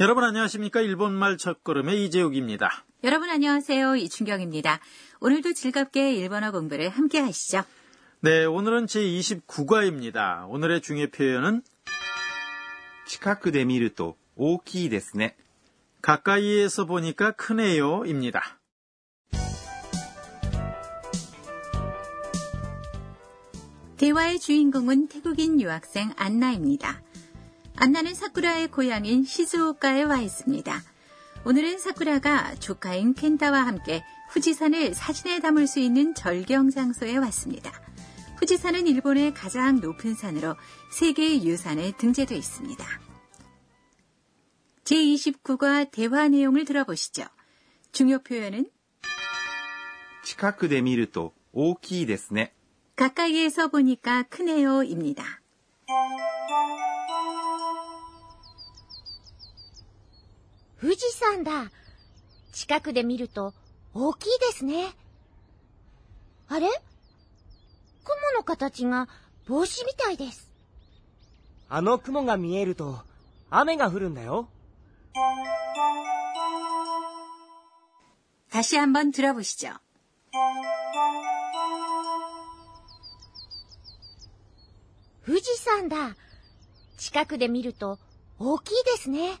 여러분 안녕하십니까? 일본말 첫걸음의 이재욱입니다. 여러분 안녕하세요. 이춘경입니다. 오늘도 즐겁게 일본어 공부를 함께 하시죠. 네, 오늘은 제29과입니다. 오늘의 중요 표현은 近くで見ると大きいですね。 가까이에서 보니까 크네요입니다. 대화의 주인공은 태국인 유학생 안나입니다. 안나는 사쿠라의 고향인 시즈오카에 와 있습니다. 오늘은 사쿠라가 조카인 켄타와 함께 후지산을 사진에 담을 수 있는 절경 장소에 왔습니다. 후지산은 일본의 가장 높은 산으로 세계의 유산에 등재되어 있습니다. 제29과 대화 내용을 들어보시죠. 중요 표현은 近くで見ると大きいですね。 가까이에서 보니까 크네요입니다. 富士山だ。近くで見ると大きいですね。あれ雲の形が帽子みたいです。あの雲が見えると雨が降るんだよ。 다시 한번 들어보시죠. 富士山だ。近くで見ると大きいですね。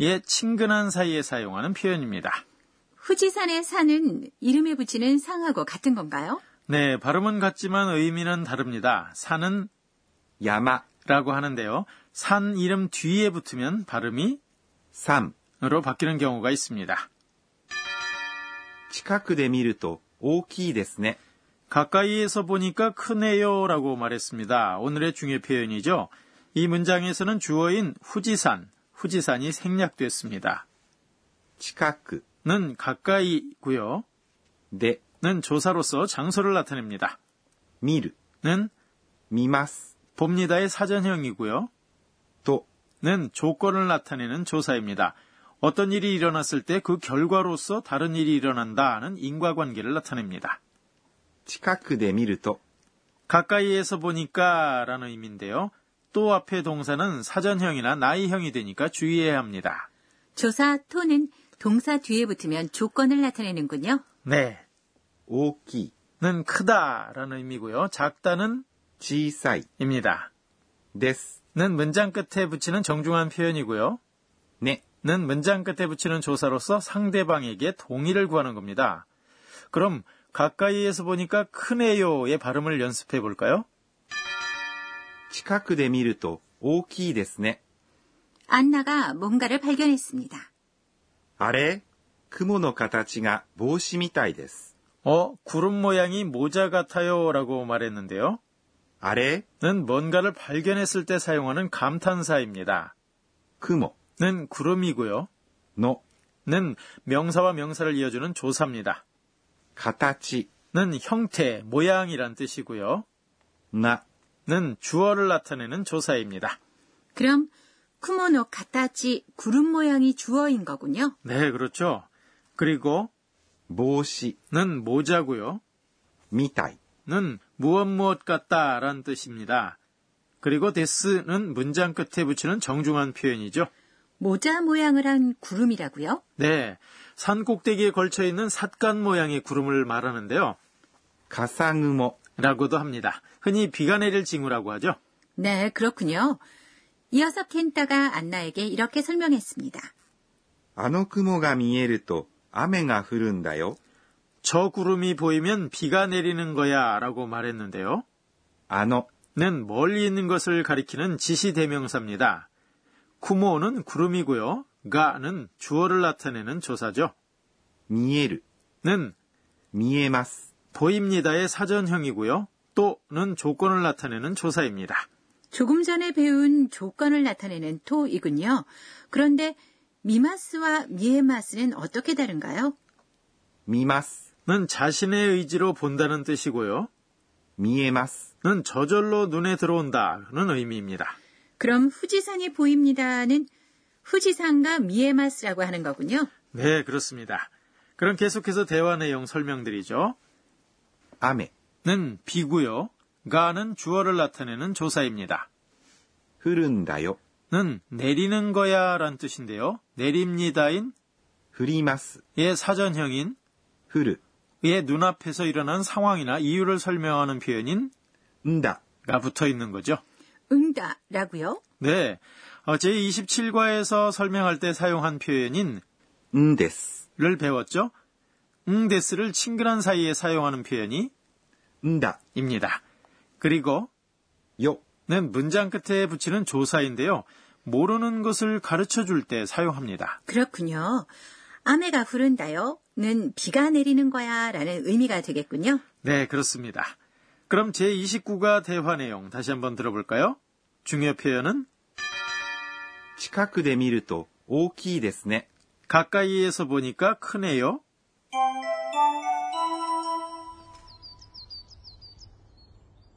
예 친근한 사이에 사용하는 표현입니다. 후지산의 산은 이름에 붙이는 상하고 같은 건가요? 네, 발음은 같지만 의미는 다릅니다. 산은 山、 라고 하는데요. 산 이름 뒤에 붙으면 발음이 山。 으로 바뀌는 경우가 있습니다. 近くで見ると大きいですね。 가까이에서 보니까 크네요 라고 말했습니다. 오늘의 중요 표현이죠. 이 문장에서는 주어인 후지산, 후지산이 생략됐습니다. 치카크는 가까이고요. 네는 조사로서 장소를 나타냅니다. 미르는 미마스 봅니다의 사전형이고요. 또는 조건을 나타내는 조사입니다. 어떤 일이 일어났을 때 그 결과로서 다른 일이 일어난다는 인과관계를 나타냅니다. 치카크데 미르토 가까이에서 보니까라는 의미인데요. 또 앞에 동사는 사전형이나 나이형이 되니까 주의해야 합니다. 조사 또는 동사 뒤에 붙으면 조건을 나타내는군요. 네. 오키는 크다라는 의미고요. 작다는 지사이입니다. 데스는 문장 끝에 붙이는 정중한 표현이고요. 네. 는 문장 끝에 붙이는 조사로서 상대방에게 동의를 구하는 겁니다. 그럼 가까이에서 보니까 크네요의 발음을 연습해 볼까요? 近くで見ると大きいですね。 안나가 뭔가를 발견했습니다. あれ雲の形が帽子みたいです。 어, 구름 모양이 모자 같아요 라고 말했는데요. あれ 는 뭔가를 발견했을 때 사용하는 감탄사입니다. 雲 는 구름이고요. の 는 명사와 명사를 이어주는 조사입니다. 形 는 형태, 모양이란 뜻이고요. な 는 주어를 나타내는 조사입니다. 그럼 쿠모노 가타치 구름 모양이 주어인 거군요. 네, 그렇죠. 그리고 모시는 모자고요. 미타이는 무엇 무엇 같다라는 뜻입니다. 그리고 데스는 문장 끝에 붙이는 정중한 표현이죠. 모자 모양을 한 구름이라고요? 네. 산 꼭대기에 걸쳐 있는 삿간 모양의 구름을 말하는데요. 가상음어 라고도 합니다. 흔히 비가 내릴 징후라고 하죠. 네, 그렇군요. 이어서 켄타가 안나에게 이렇게 설명했습니다. 아노쿠모가 미에르토 아메가 흐른다요. 저 구름이 보이면 비가 내리는 거야 라고 말했는데요. 아노는 멀리 있는 것을 가리키는 지시대명사입니다. 쿠모는 구름이고요. 가는 주어를 나타내는 조사죠. 미에르는 미에마스 보입니다의 사전형이고요. 또는 조건을 나타내는 조사입니다. 조금 전에 배운 조건을 나타내는 토이군요. 그런데 미마스와 미에마스는 어떻게 다른가요? 미마스는 자신의 의지로 본다는 뜻이고요. 미에마스는 저절로 눈에 들어온다는 의미입니다. 그럼 후지산이 보입니다는 후지산과 미에마스라고 하는 거군요. 네, 그렇습니다. 그럼 계속해서 대화 내용 설명드리죠. 아메는 비고요. 가는 주어를 나타내는 조사입니다. 흐른다요는 내리는 거야 란 뜻인데요. 내립니다인 흐리마스의 사전형인 흐르의 눈앞에서 일어난 상황이나 이유를 설명하는 표현인 응다가 붙어 있는 거죠. 응다라고요? 네. 어, 제27과에서 설명할 때 사용한 표현인 응데스를 배웠죠. 응데스를 친근한 사이에 사용하는 표현이 んだ。 입니다. 그리고 よ。 는 문장 끝에 붙이는 조사인데요. 모르는 것을 가르쳐 줄 때 사용합니다. 그렇군요. 아메가 흐른다요는 비가 내리는 거야 라는 의미가 되겠군요. 네, 그렇습니다. 그럼 제29가 대화 내용 다시 한번 들어볼까요? 중요 표현은 近くで見ると大きいですね。 가까이에서 보니까 크네요.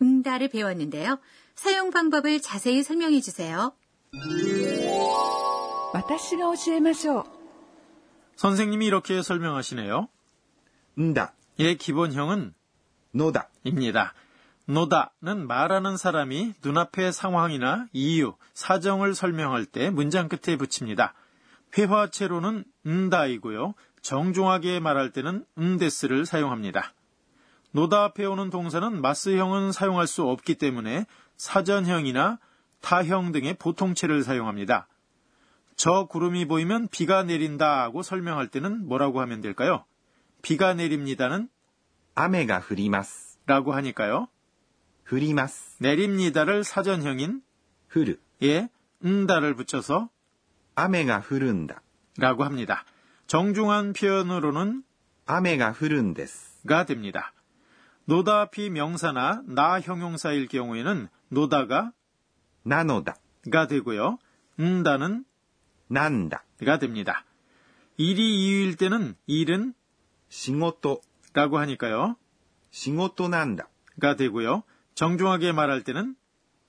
응다를 배웠는데요. 사용 방법을 자세히 설명해 주세요. 私が教えましょう。 선생님이 이렇게 설명하시네요. んだ。 의 기본형은 のだ。 입니다. 노다는 말하는 사람이 눈앞의 상황이나 이유, 사정을 설명할 때 문장 끝에 붙입니다. 회화체로는 응다이고요. 정중하게 말할 때는 응데스를 사용합니다. 노다 앞에 오는 동사는 마스형은 사용할 수 없기 때문에 사전형이나 타형 등의 보통체를 사용합니다. 저 구름이 보이면 비가 내린다고 설명할 때는 뭐라고 하면 될까요? 비가 내립니다는 아메가 흐리마스 라고 하니까요. 흐리마스 내립니다를 사전형인 흐르에 예, 응다를 붙여서 아메가 흐른다 라고 합니다. 정중한 표현으로는 아메가 흐른데스가 됩니다. のだ 앞이 명사나 な 형용사일 경우에는 노다가 나노다가 되고요. 응다는 난다가 됩니다. 일이 이유일 때는 일은 仕事라고 하니까요. 싱오토난다가 되고요. 정중하게 말할 때는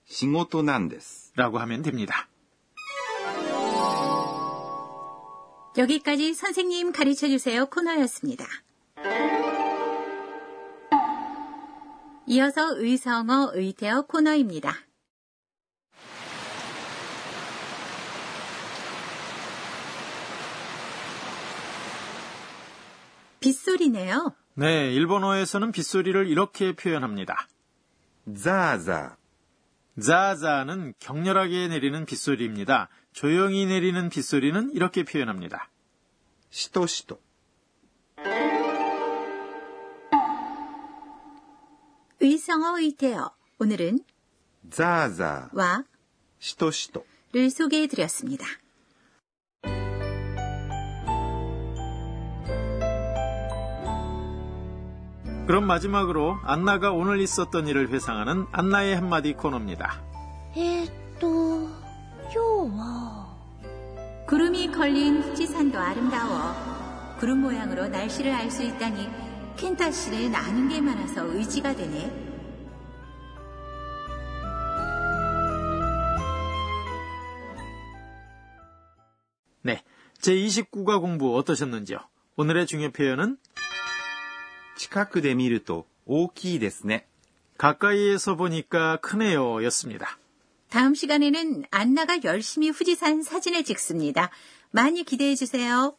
싱오토난데스라고 하면 됩니다. 여기까지 선생님 가르쳐 주세요 코너였습니다. 이어서 의성어 의태어 코너입니다. 빗소리네요. 네, 일본어에서는 빗소리를 이렇게 표현합니다. 자자. 자자는 격렬하게 내리는 빗소리입니다. 조용히 내리는 빗소리는 이렇게 표현합니다. 시도시도. 의성어 의태어. 오늘은 자자. 와 시토시토를 소개해 드렸습니다. 그럼 마지막으로 안나가 오늘 있었던 일을 회상하는 안나의 한마디 코너입니다. 에또 요워 구름이 걸린 후지산도 아름다워. 구름 모양으로 날씨를 알 수 있다니 켄타 씨는 아는 게 많아서 의지가 되네. 네. 제29과 공부 어떠셨는지요? 오늘의 중요 표현은 近くで見ると大きいですね。 가까이에서 보니까 크네요 였습니다. 다음 시간에는 안나가 열심히 후지산 사진을 찍습니다. 많이 기대해 주세요.